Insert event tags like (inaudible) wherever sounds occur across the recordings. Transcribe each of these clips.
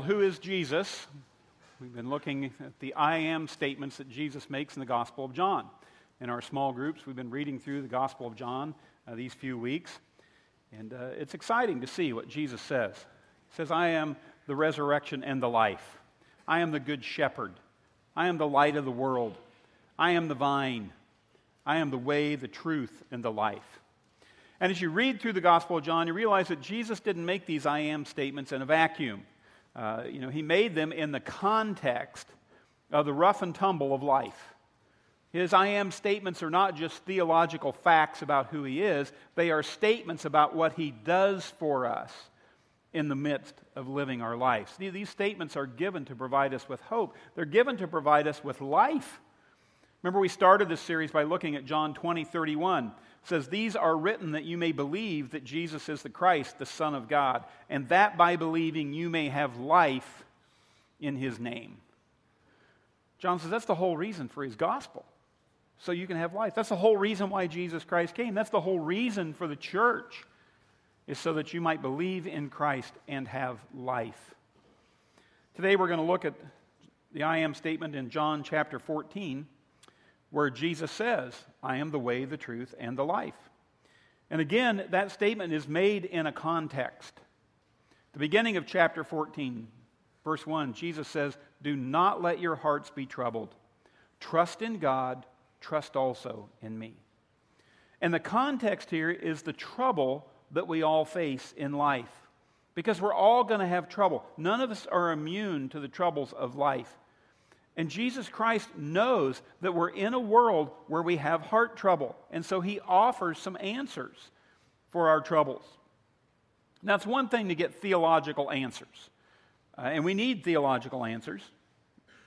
Who is Jesus? We've been looking at the I am statements that Jesus makes in the Gospel of John. In our small groups, we've been reading through the Gospel of John uh, these few weeks. And uh, it's exciting to see what Jesus says. He says, I am the resurrection and the life. I am the good shepherd. I am the light of the world. I am the vine. I am the way, the truth, and the life. And as you read through the Gospel of John, you realize that Jesus didn't make these I am statements in a vacuum. Uh, you know, he made them in the context of the rough and tumble of life. His I am statements are not just theological facts about who he is, they are statements about what he does for us in the midst of living our lives. These statements are given to provide us with hope, they're given to provide us with life. Remember, we started this series by looking at John 20, 31 says, These are written that you may believe that Jesus is the Christ, the Son of God, and that by believing you may have life in his name. John says that's the whole reason for his gospel. So you can have life. That's the whole reason why Jesus Christ came. That's the whole reason for the church, is so that you might believe in Christ and have life. Today we're going to look at the I am statement in John chapter 14 where Jesus says, I am the way, the truth, and the life. And again, that statement is made in a context. The beginning of chapter 14, verse 1, Jesus says, Do not let your hearts be troubled. Trust in God, trust also in me. And the context here is the trouble that we all face in life. Because we're all going to have trouble. None of us are immune to the troubles of life. And Jesus Christ knows that we're in a world where we have heart trouble. And so he offers some answers for our troubles. Now, it's one thing to get theological answers, uh, and we need theological answers,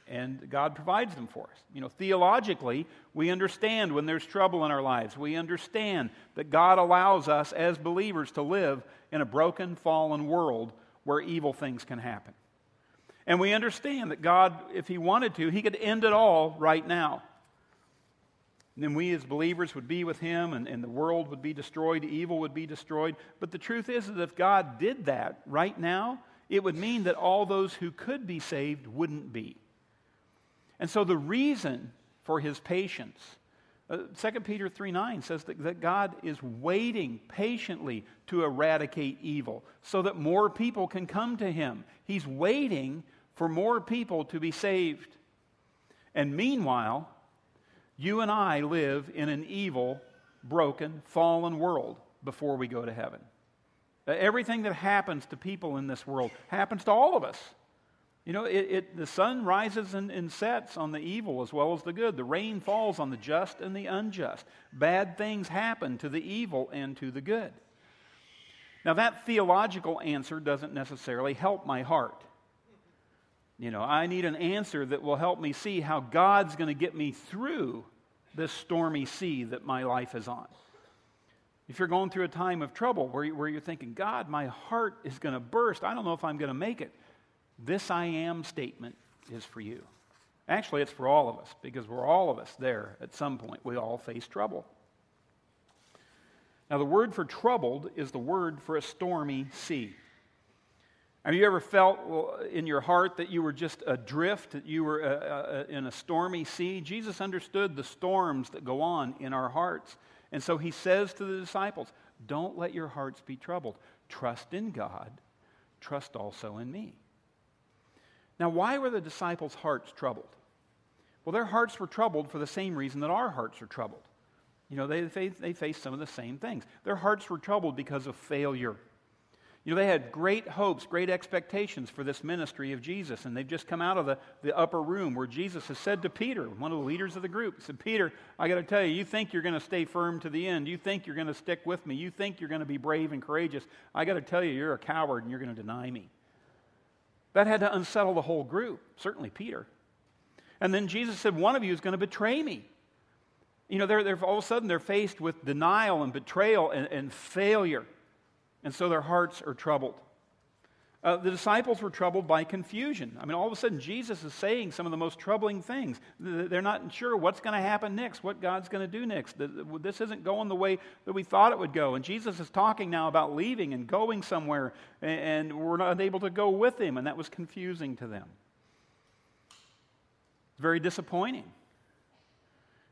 and God provides them for us. You know, theologically, we understand when there's trouble in our lives. We understand that God allows us as believers to live in a broken, fallen world where evil things can happen. And we understand that God, if He wanted to, He could end it all right now. And then we as believers would be with Him, and, and the world would be destroyed, evil would be destroyed. But the truth is that if God did that right now, it would mean that all those who could be saved wouldn't be. And so the reason for His patience uh, 2 Peter 3 9 says that, that God is waiting patiently to eradicate evil so that more people can come to Him. He's waiting for more people to be saved. And meanwhile, you and I live in an evil, broken, fallen world before we go to heaven. Uh, everything that happens to people in this world happens to all of us. You know, it, it, the sun rises and, and, sets on the evil as well as the good. The rain falls on the just and the unjust. Bad things happen to the evil and to the good. Now, that theological answer doesn't necessarily help my heart. You know, I need an answer that will help me see how God's going to get me through this stormy sea that my life is on. If you're going through a time of trouble where, where you're thinking, God, my heart is going to burst, I don't know if I'm going to make it, this I am statement is for you. Actually, it's for all of us because we're all of us there at some point. We all face trouble. Now, the word for troubled is the word for a stormy sea. Have you ever felt in your heart that you were just adrift, that you were uh, uh, in a stormy sea? Jesus understood the storms that go on in our hearts. And so he says to the disciples, Don't let your hearts be troubled. Trust in God, trust also in me. Now, why were the disciples' hearts troubled? Well, their hearts were troubled for the same reason that our hearts are troubled. You know, they, they, they faced some of the same things. Their hearts were troubled because of failure. You know, they had great hopes, great expectations for this ministry of Jesus, and they've just come out of the, the upper room where Jesus has said to Peter, one of the leaders of the group, said, Peter, I got to tell you, you think you're going to stay firm to the end. You think you're going to stick with me. You think you're going to be brave and courageous. I got to tell you, you're a coward and you're going to deny me. That had to unsettle the whole group, certainly Peter. And then Jesus said, One of you is going to betray me. You know, they're, they're, all of a sudden they're faced with denial and betrayal and, and failure. And so their hearts are troubled. Uh, the disciples were troubled by confusion. I mean, all of a sudden, Jesus is saying some of the most troubling things. They're not sure what's going to happen next, what God's going to do next. This isn't going the way that we thought it would go. And Jesus is talking now about leaving and going somewhere, and we're not able to go with him, and that was confusing to them. Very disappointing.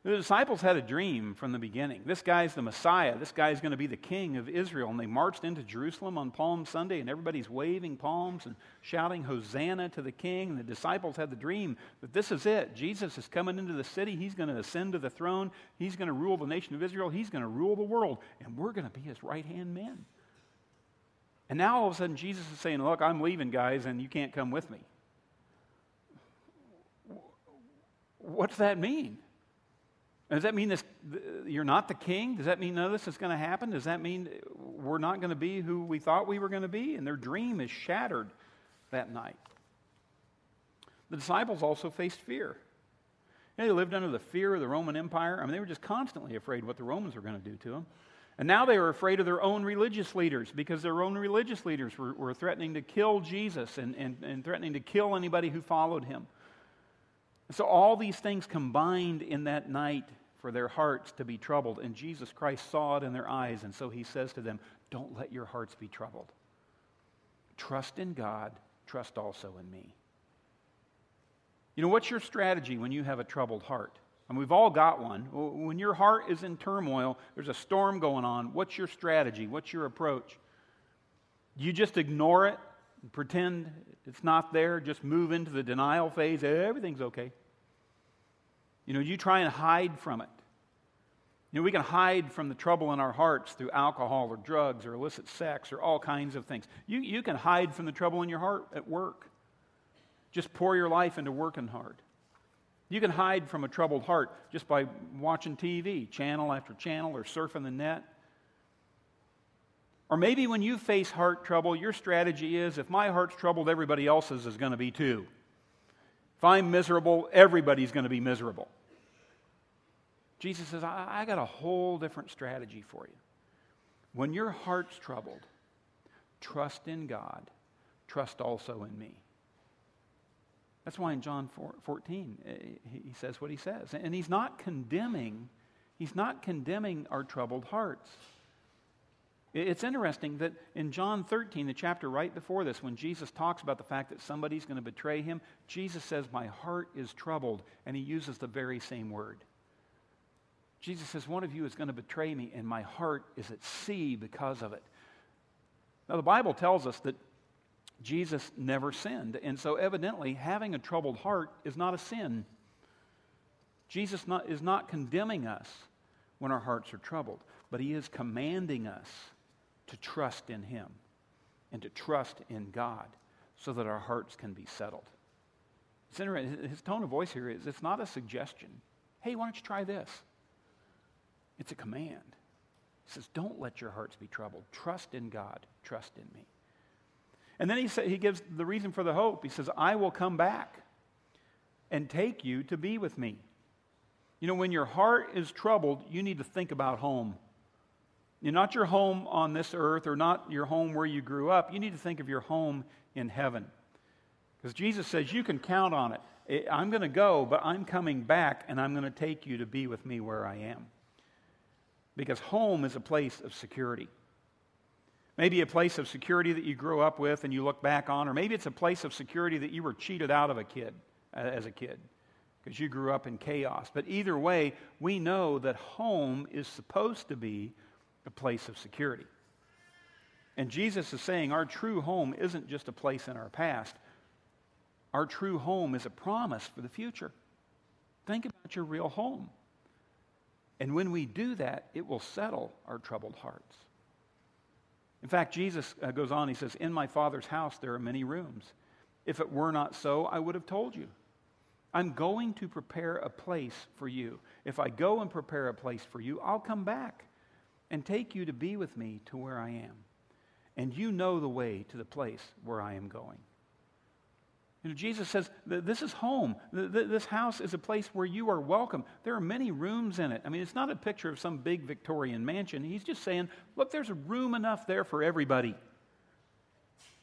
The disciples had a dream from the beginning. This guy's the Messiah. This guy's going to be the king of Israel. And they marched into Jerusalem on Palm Sunday, and everybody's waving palms and shouting, Hosanna to the king. And the disciples had the dream that this is it. Jesus is coming into the city. He's going to ascend to the throne. He's going to rule the nation of Israel. He's going to rule the world. And we're going to be his right hand men. And now all of a sudden, Jesus is saying, Look, I'm leaving, guys, and you can't come with me. What's that mean? Does that mean this, you're not the king? Does that mean none of this is going to happen? Does that mean we're not going to be who we thought we were going to be? And their dream is shattered that night. The disciples also faced fear. You know, they lived under the fear of the Roman Empire. I mean, they were just constantly afraid what the Romans were going to do to them. And now they were afraid of their own religious leaders because their own religious leaders were, were threatening to kill Jesus and, and, and threatening to kill anybody who followed him. So, all these things combined in that night for their hearts to be troubled. And Jesus Christ saw it in their eyes. And so he says to them, Don't let your hearts be troubled. Trust in God, trust also in me. You know, what's your strategy when you have a troubled heart? Mean, we've all got one. When your heart is in turmoil, there's a storm going on. What's your strategy? What's your approach? Do you just ignore it pretend it's not there, just move into the denial phase, everything's okay. You know, you try and hide from it. You know, we can hide from the trouble in our hearts through alcohol or drugs or illicit sex or all kinds of things. You, you can hide from the trouble in your heart at work. Just pour your life into working hard. You can hide from a troubled heart just by watching TV, channel after channel, or surfing the net. Or maybe when you face heart trouble, your strategy is if my heart's troubled, everybody else's is going to be too. If I'm miserable, everybody's going to be miserable. Jesus says, I, I got a whole different strategy for you. When your heart's troubled, trust in God, trust also in me. That's why in John 14, eh, he says what he says. And he's not condemning, he's not condemning our troubled hearts. It's interesting that in John 13, the chapter right before this, when Jesus talks about the fact that somebody's going to betray him, Jesus says, My heart is troubled, and he uses the very same word. Jesus says, One of you is going to betray me, and my heart is at sea because of it. Now, the Bible tells us that Jesus never sinned, and so evidently, having a troubled heart is not a sin. Jesus not, is not condemning us when our hearts are troubled, but he is commanding us to trust in Him and to trust in God so that our hearts can be settled. It's interesting. His tone of voice here is it's not a suggestion. Hey, why don't you try this? It's a command. He says, Don't let your hearts be troubled. Trust in God. Trust in me. And then he, say, he gives the reason for the hope. He says, I will come back and take you to be with me. You know, when your heart is troubled, you need to think about home. You're not your home on this earth or not your home where you grew up. You need to think of your home in heaven. Because Jesus says, You can count on it. I'm going to go, but I'm coming back and I'm going to take you to be with me where I am. Because home is a place of security. Maybe a place of security that you grew up with and you look back on, or maybe it's a place of security that you were cheated out of a kid as a kid because you grew up in chaos. But either way, we know that home is supposed to be a place of security. And Jesus is saying our true home isn't just a place in our past, our true home is a promise for the future. Think about your real home. And when we do that, it will settle our troubled hearts. In fact, Jesus uh, goes on, he says, In my Father's house there are many rooms. If it were not so, I would have told you. I'm going to prepare a place for you. If I go and prepare a place for you, I'll come back and take you to be with me to where I am. And you know the way to the place where I am going. You know, Jesus says, This is home. This house is a place where you are welcome. There are many rooms in it. I mean, it's not a picture of some big Victorian mansion. He's just saying, Look, there's room enough there for everybody.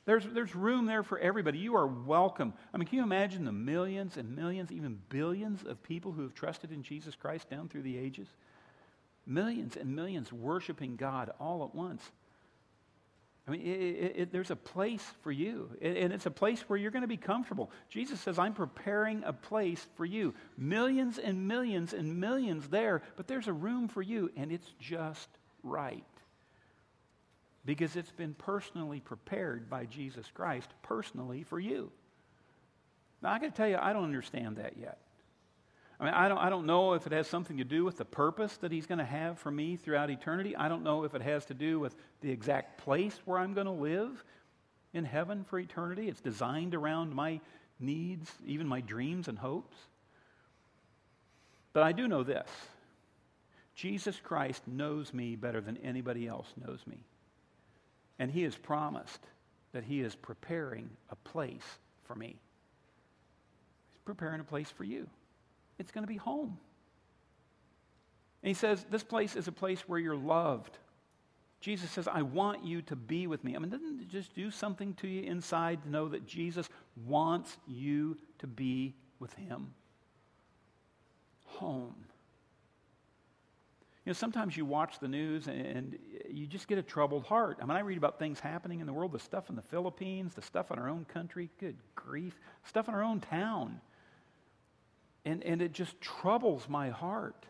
There's, there's room there for everybody. You are welcome. I mean, can you imagine the millions and millions, even billions of people who have trusted in Jesus Christ down through the ages? Millions and millions worshiping God all at once. I mean, it, it, it, there's a place for you, and it's a place where you're going to be comfortable. Jesus says, I'm preparing a place for you. Millions and millions and millions there, but there's a room for you, and it's just right. Because it's been personally prepared by Jesus Christ, personally for you. Now, I got to tell you, I don't understand that yet. I mean, I don't, I don't know if it has something to do with the purpose that He's going to have for me throughout eternity. I don't know if it has to do with the exact place where I'm going to live in heaven for eternity. It's designed around my needs, even my dreams and hopes. But I do know this Jesus Christ knows me better than anybody else knows me. And He has promised that He is preparing a place for me. He's preparing a place for you it's going to be home. And he says, This place is a place where you're loved. Jesus says, I want you to be with me. I mean, doesn't it just do something to you inside to know that Jesus wants you to be with him? Home. You know, sometimes you watch the news and you just get a troubled heart. I mean, I read about things happening in the world, the stuff in the Philippines, the stuff in our own country, good grief, stuff in our own town. And, and it just troubles my heart.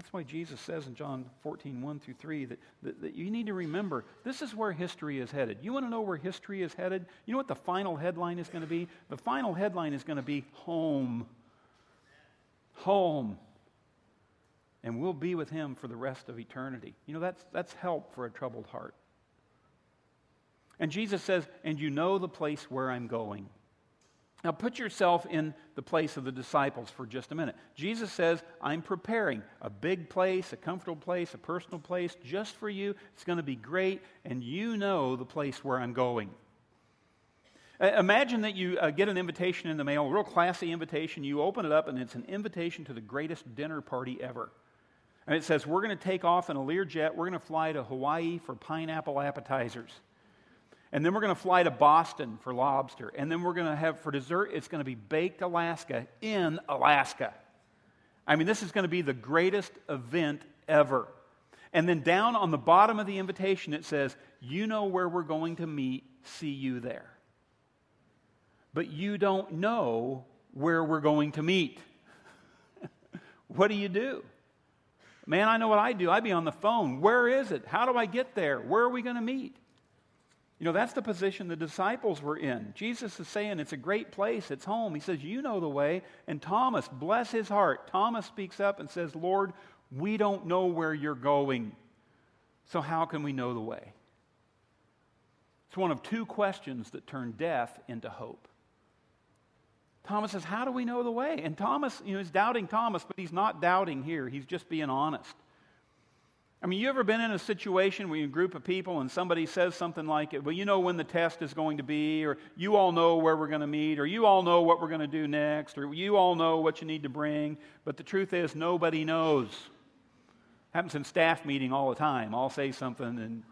That's why Jesus says in John 14, 1 through 3, that, that, that, you need to remember this is where history is headed. You want to know where history is headed? You know what the final headline is going to be? The final headline is going to be home. Home. And we'll be with him for the rest of eternity. You know, that's, that's help for a troubled heart. And Jesus says, And you know the place where I'm going. Now, put yourself in the place of the disciples for just a minute. Jesus says, I'm preparing a big place, a comfortable place, a personal place just for you. It's going to be great, and you know the place where I'm going. Imagine that you uh, get an invitation in the mail, a real classy invitation. You open it up, and it's an invitation to the greatest dinner party ever. And it says, We're going to take off in a Learjet. We're going to fly to Hawaii for pineapple appetizers. And then we're going to fly to Boston for lobster. And then we're going to have for dessert, it's going to be baked Alaska in Alaska. I mean, this is going to be the greatest event ever. And then down on the bottom of the invitation, it says, You know where we're going to meet, see you there. But you don't know where we're going to meet. (laughs) what do you do? Man, I know what I do. I'd be on the phone. Where is it? How do I get there? Where are we going to meet? You know, that's the position the disciples were in. Jesus is saying it's a great place, it's home. He says, You know the way. And Thomas, bless his heart, Thomas speaks up and says, Lord, we don't know where you're going. So how can we know the way? It's one of two questions that turn death into hope. Thomas says, How do we know the way? And Thomas, you know, he's doubting Thomas, but he's not doubting here. He's just being honest. I mean, you ever been in a situation where you a group of people and somebody says something like, well, you know when the test is going to be, or you all know where we're going to meet, or you all know what we're going to do next, or you all know what you need to bring, but the truth is nobody knows. Happens in staff meeting all the time. I'll say something and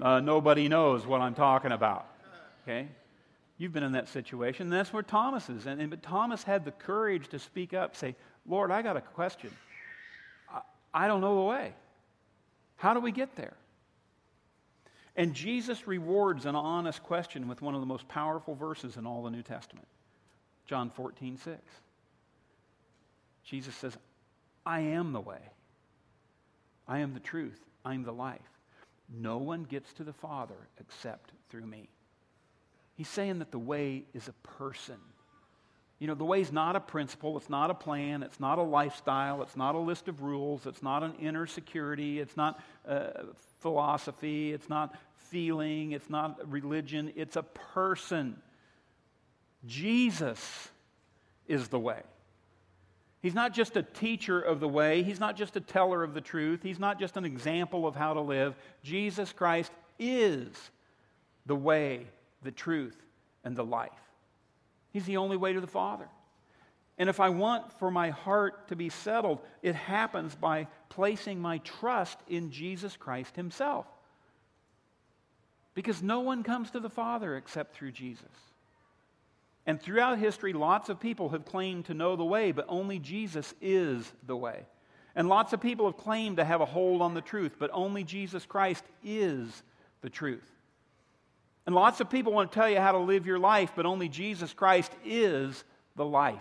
uh, nobody knows what I'm talking about. Okay? You've been in that situation, that's where Thomas is. And, and but Thomas had the courage to speak up, say, Lord, I got a question. I, I don't know the way. How do we get there? And Jesus rewards an honest question with one of the most powerful verses in all the New Testament John 14, 6. Jesus says, I am the way. I am the truth. I am the life. No one gets to the Father except through me. He's saying that the way is a person. You know, the way is not a principle, it's not a plan, it's not a lifestyle, it's not a list of rules, it's not an inner security, it's not uh, philosophy, it's not feeling, it's not religion, it's a person. Jesus is the way. He's not just a teacher of the way, he's not just a teller of the truth, he's not just an example of how to live. Jesus Christ is the way, the truth, and the life. He's the only way to the Father. And if I want for my heart to be settled, it happens by placing my trust in Jesus Christ Himself. Because no one comes to the Father except through Jesus. And throughout history, lots of people have claimed to know the way, but only Jesus is the way. And lots of people have claimed to have a hold on the truth, but only Jesus Christ is the truth. And lots of people want to tell you how to live your life, but only Jesus Christ is the life.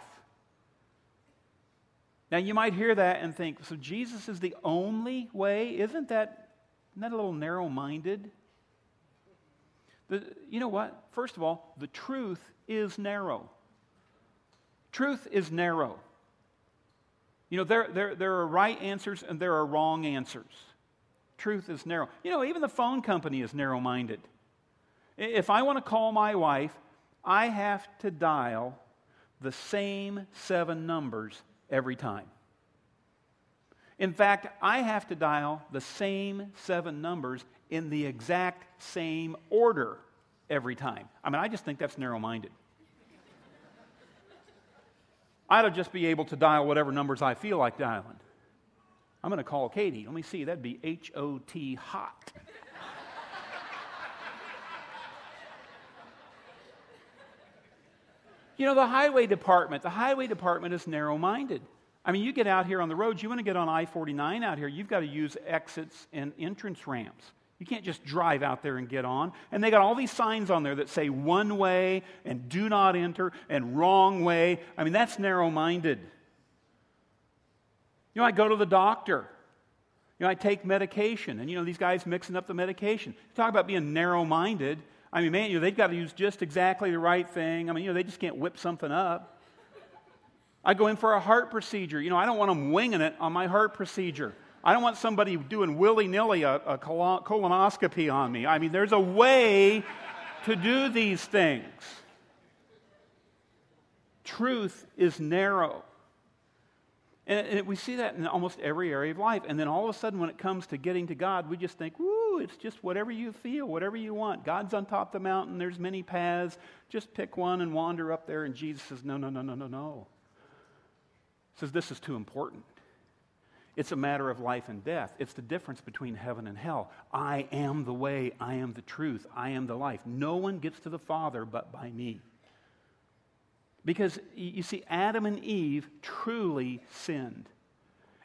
Now, you might hear that and think, so Jesus is the only way? Isn't that, isn't that a little narrow minded? You know what? First of all, the truth is narrow. Truth is narrow. You know, there, there, there are right answers and there are wrong answers. Truth is narrow. You know, even the phone company is narrow minded. If I want to call my wife, I have to dial the same seven numbers every time. In fact, I have to dial the same seven numbers in the exact same order every time. I mean, I just think that's narrow minded. I ought to just be able to dial whatever numbers I feel like dialing. I'm going to call Katie. Let me see, that'd be H O T hot. You know, the highway department, the highway department is narrow minded. I mean, you get out here on the roads, you want to get on I 49 out here, you've got to use exits and entrance ramps. You can't just drive out there and get on. And they got all these signs on there that say one way and do not enter and wrong way. I mean, that's narrow minded. You know, I go to the doctor. You know, I take medication, and you know, these guys mixing up the medication. You talk about being narrow minded. I mean, man, you know, they've got to use just exactly the right thing. I mean, you know, they just can't whip something up. I go in for a heart procedure. You know, I don't want them winging it on my heart procedure. I don't want somebody doing willy nilly a, a colonoscopy on me. I mean, there's a way to do these things. Truth is narrow. And, and, we see that in almost every area of life. And then all of a sudden, when it comes to getting to God, we just think, woo, it's just whatever you feel, whatever you want. God's on top of the mountain, there's many paths. Just pick one and wander up there. And Jesus says, no, no, no, no, no, no. He says, this is too important. It's a matter of life and death. It's the difference between heaven and hell. I am the way, I am the truth, I am the life. No one gets to the Father but by me. Because you see, Adam and Eve truly sinned.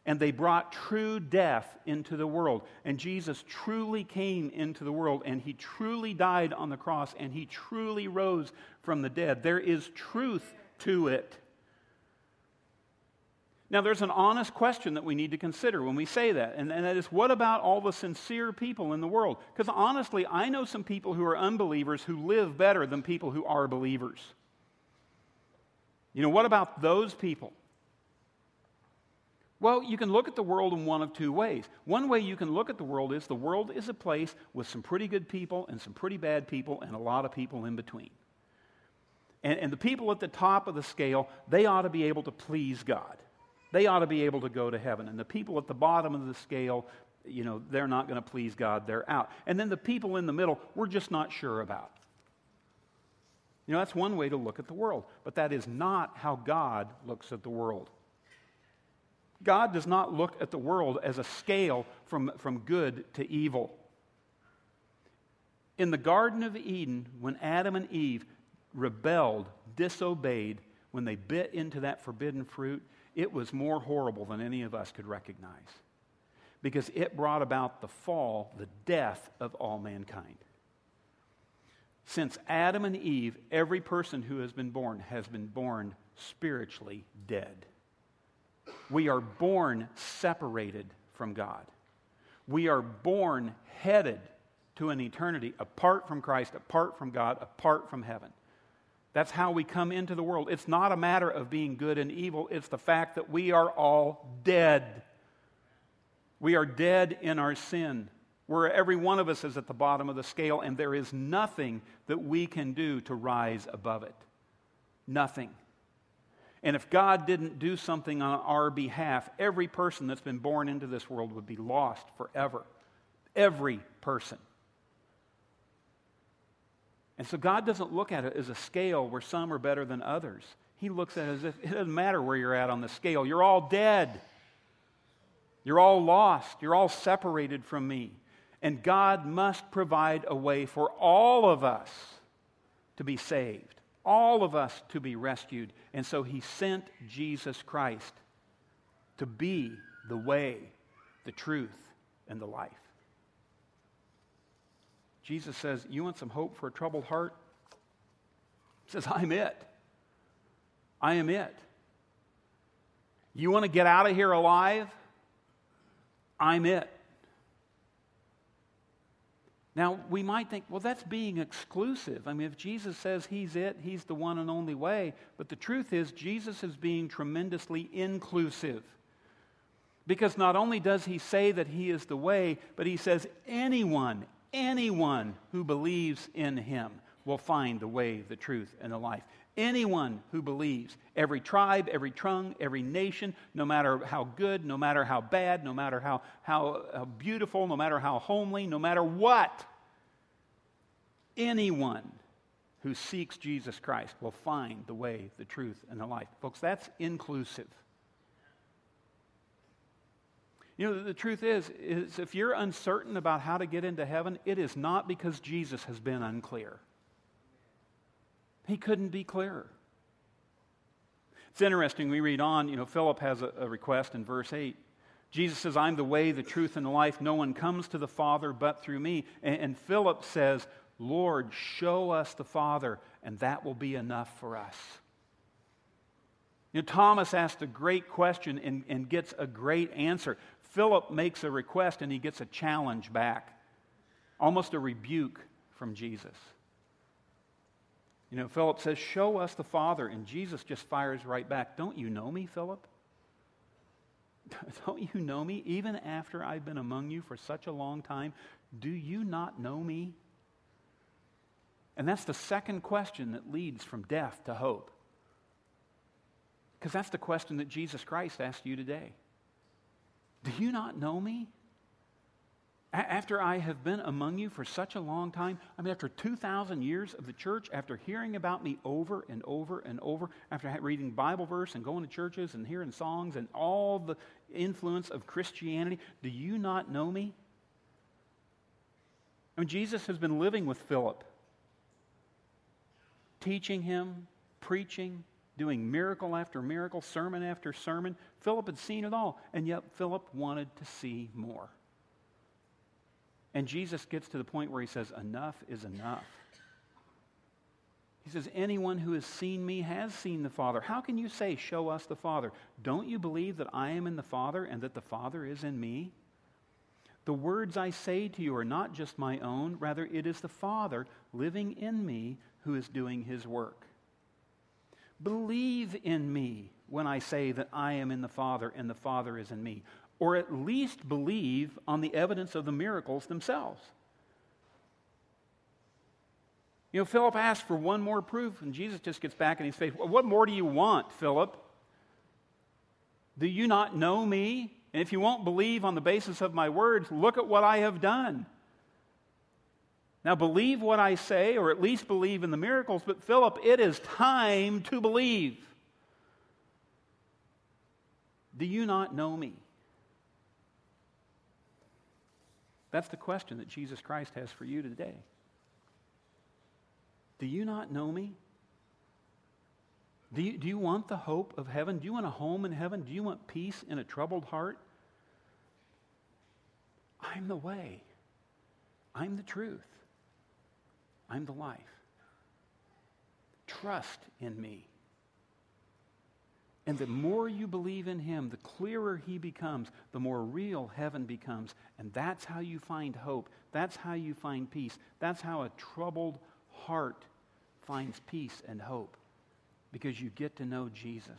And they brought true death into the world. And Jesus truly came into the world. And he truly died on the cross. And he truly rose from the dead. There is truth to it. Now, there's an honest question that we need to consider when we say that, and, and that is what about all the sincere people in the world? Because honestly, I know some people who are unbelievers who live better than people who are believers. You know, what about those people? Well, you can look at the world in one of two ways. One way you can look at the world is the world is a place with some pretty good people and some pretty bad people and a lot of people in between. And, and the people at the top of the scale, they ought to be able to please God they ought to be able to go to heaven. And the people at the bottom of the scale, you know, they're not going to please God, they're out. And then the people in the middle, we're just not sure about. You know, that's one way to look at the world, but that is not how God looks at the world. God does not look at the world as a scale from, from good to evil. In the Garden of Eden, when Adam and Eve rebelled, disobeyed, when they bit into that forbidden fruit, it was more horrible than any of us could recognize because it brought about the fall, the death of all mankind. Since Adam and Eve, every person who has been born has been born spiritually dead. We are born separated from God. We are born headed to an eternity apart from Christ, apart from God, apart from heaven. That's how we come into the world. It's not a matter of being good and evil, it's the fact that we are all dead. We are dead in our sin, where every one of us is at the bottom of the scale, and there is nothing that we can do to rise above it. Nothing. And if God didn't do something on our behalf, every person that's been born into this world would be lost forever. Every person. And so God doesn't look at it as a scale where some are better than others. He looks at it as if it doesn't matter where you're at on the scale. You're all dead. You're all lost. You're all separated from me. And God must provide a way for all of us to be saved, all of us to be rescued. And so he sent Jesus Christ to be the way, the truth, and the life. Jesus says, You want some hope for a troubled heart? He says, I'm it. I am it. You want to get out of here alive? I'm it. Now, we might think, well, that's being exclusive. I mean, if Jesus says he's it, he's the one and only way. But the truth is, Jesus is being tremendously inclusive. Because not only does he say that he is the way, but he says anyone, anyone who believes in him will find the way, the truth, and the life. Anyone who believes, every tribe, every tongue, every nation, no matter how good, no matter how bad, no matter how, how, how beautiful, no matter how homely, no matter what, anyone who seeks Jesus Christ will find the way, the truth, and the life. Folks, that's inclusive. You know, the truth is, is if you're uncertain about how to get into heaven, it is not because Jesus has been unclear. He couldn't be clearer. It's interesting, we read on, you know, Philip has a, a request in verse 8. Jesus says, I'm the way, the truth, and the life. No one comes to the Father but through me. And, and Philip says, Lord, show us the Father, and that will be enough for us. You know, Thomas asked a great question and, and gets a great answer. Philip makes a request and he gets a challenge back, almost a rebuke from Jesus. You know, Philip says, Show us the Father. And Jesus just fires right back, Don't you know me, Philip? (laughs) Don't you know me? Even after I've been among you for such a long time, do you not know me? And that's the second question that leads from death to hope. Because that's the question that Jesus Christ asked you today. Do you not know me? After I have been among you for such a long time, I mean, after 2,000 years of the church, after hearing about me over and over and over, after reading Bible verse and going to churches and hearing songs and all the influence of Christianity, do you not know me? I mean, Jesus has been living with Philip, teaching him, preaching, doing miracle after miracle, sermon after sermon. Philip had seen it all, and yet Philip wanted to see more. And Jesus gets to the point where he says, Enough is enough. He says, Anyone who has seen me has seen the Father. How can you say, Show us the Father? Don't you believe that I am in the Father and that the Father is in me? The words I say to you are not just my own, rather, it is the Father living in me who is doing his work. Believe in me when I say that I am in the Father and the Father is in me or at least believe on the evidence of the miracles themselves. You know, Philip asked for one more proof, and Jesus just gets back in his face. What more do you want, Philip? Do you not know me? And if you won't believe on the basis of my words, look at what I have done. Now, believe what I say, or at least believe in the miracles, but Philip, it is time to believe. Do you not know me? That's the question that Jesus Christ has for you today. Do you not know me? Do you, do you want the hope of heaven? Do you want a home in heaven? Do you want peace in a troubled heart? I'm the way. I'm the truth. I'm the life. Trust in me. And the more you believe in him, the clearer he becomes, the more real heaven becomes. And that's how you find hope. That's how you find peace. That's how a troubled heart finds peace and hope because you get to know Jesus.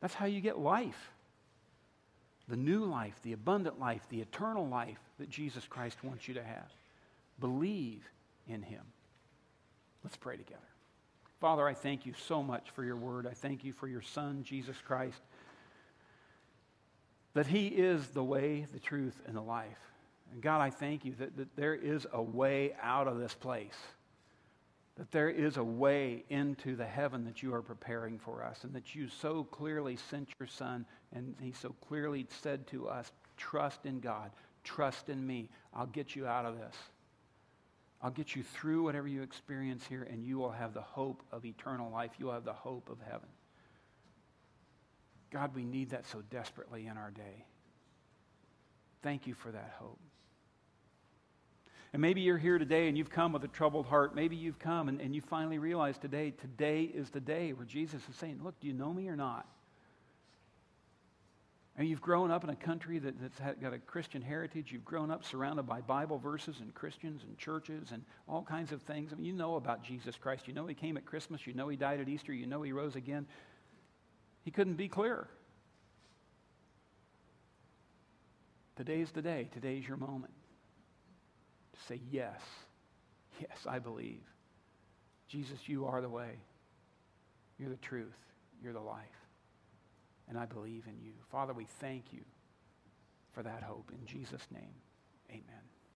That's how you get life the new life, the abundant life, the eternal life that Jesus Christ wants you to have. Believe in him. Let's pray together. Father, I thank you so much for your word. I thank you for your Son, Jesus Christ, that he is the way, the truth, and the life. And God, I thank you that, that there is a way out of this place, that there is a way into the heaven that you are preparing for us, and that you so clearly sent your Son, and he so clearly said to us, Trust in God. Trust in me. I'll get you out of this. I'll get you through whatever you experience here, and you will have the hope of eternal life. You will have the hope of heaven. God, we need that so desperately in our day. Thank you for that hope. And maybe you're here today and you've come with a troubled heart. Maybe you've come and, and you finally realize today, today is the day where Jesus is saying, Look, do you know me or not? And you've grown up in a country that, that's got a Christian heritage. You've grown up surrounded by Bible verses and Christians and churches and all kinds of things. I mean, you know about Jesus Christ. You know he came at Christmas. You know he died at Easter. You know he rose again. He couldn't be clearer. Today's the day. Today's your moment to say, Yes, yes, I believe. Jesus, you are the way. You're the truth. You're the life. And I believe in you. Father, we thank you for that hope. In Jesus' name, amen.